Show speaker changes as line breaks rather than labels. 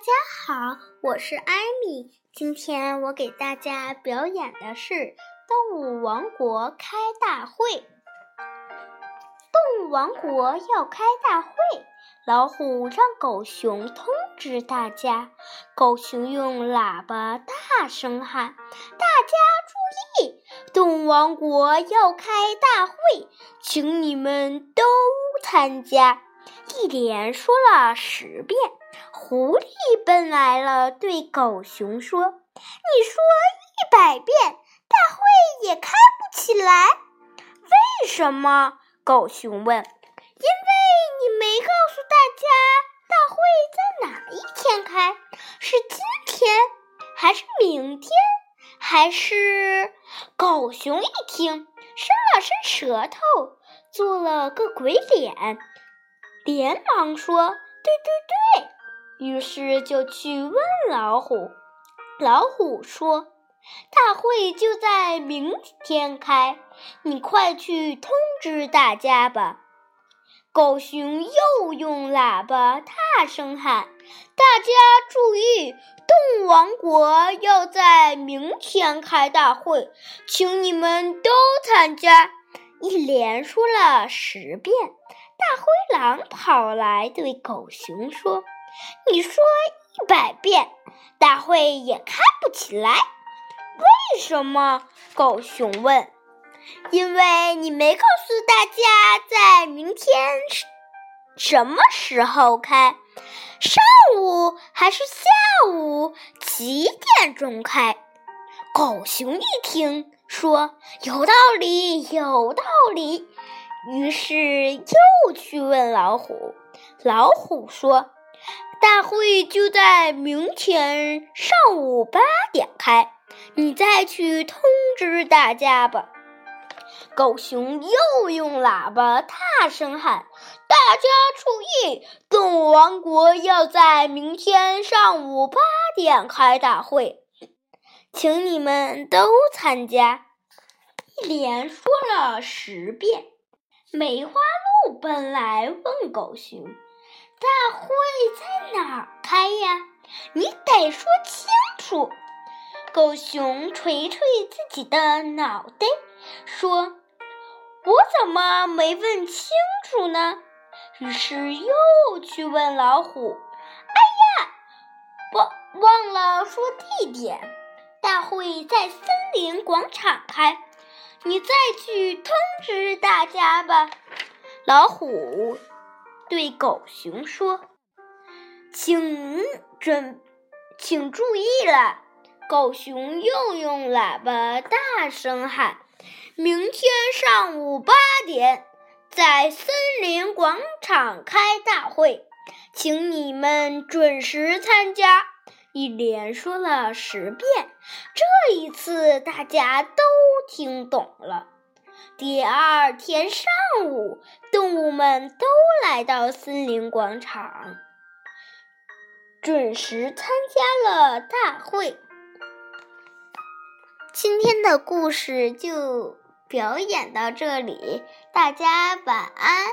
大家好，我是艾米。今天我给大家表演的是《动物王国开大会》。动物王国要开大会，老虎让狗熊通知大家。狗熊用喇叭大声喊：“大家注意，动物王国要开大会，请你们都参加。”一连说了十遍。狐狸奔来了，对狗熊说：“你说一百遍，大会也开不起来，为什么？”狗熊问。“因为你没告诉大家，大会在哪一天开？是今天，还是明天，还是……”狗熊一听，伸了伸舌头，做了个鬼脸，连忙说：“对对对。”于是就去问老虎，老虎说：“大会就在明天开，你快去通知大家吧。”狗熊又用喇叭大声喊：“大家注意，动物王国要在明天开大会，请你们都参加。”一连说了十遍，大灰狼跑来对狗熊说。你说一百遍，大会也开不起来，为什么？狗熊问。因为你没告诉大家在明天什么时候开，上午还是下午几点钟开？狗熊一听，说有道理，有道理。于是又去问老虎，老虎说。大会就在明天上午八点开，你再去通知大家吧。狗熊又用喇叭大声喊：“大家注意，动物王国要在明天上午八点开大会，请你们都参加。”一连说了十遍。梅花鹿奔来问狗熊。大会在哪儿开呀？你得说清楚。狗熊捶捶自己的脑袋，说：“我怎么没问清楚呢？”于是又去问老虎：“哎呀，忘忘了说地点。大会在森林广场开，你再去通知大家吧。”老虎。对狗熊说：“请准，请注意了！”狗熊又用喇叭大声喊：“明天上午八点，在森林广场开大会，请你们准时参加。”一连说了十遍，这一次大家都听懂了。第二天上午，动物们都来到森林广场，准时参加了大会。今天的故事就表演到这里，大家晚安。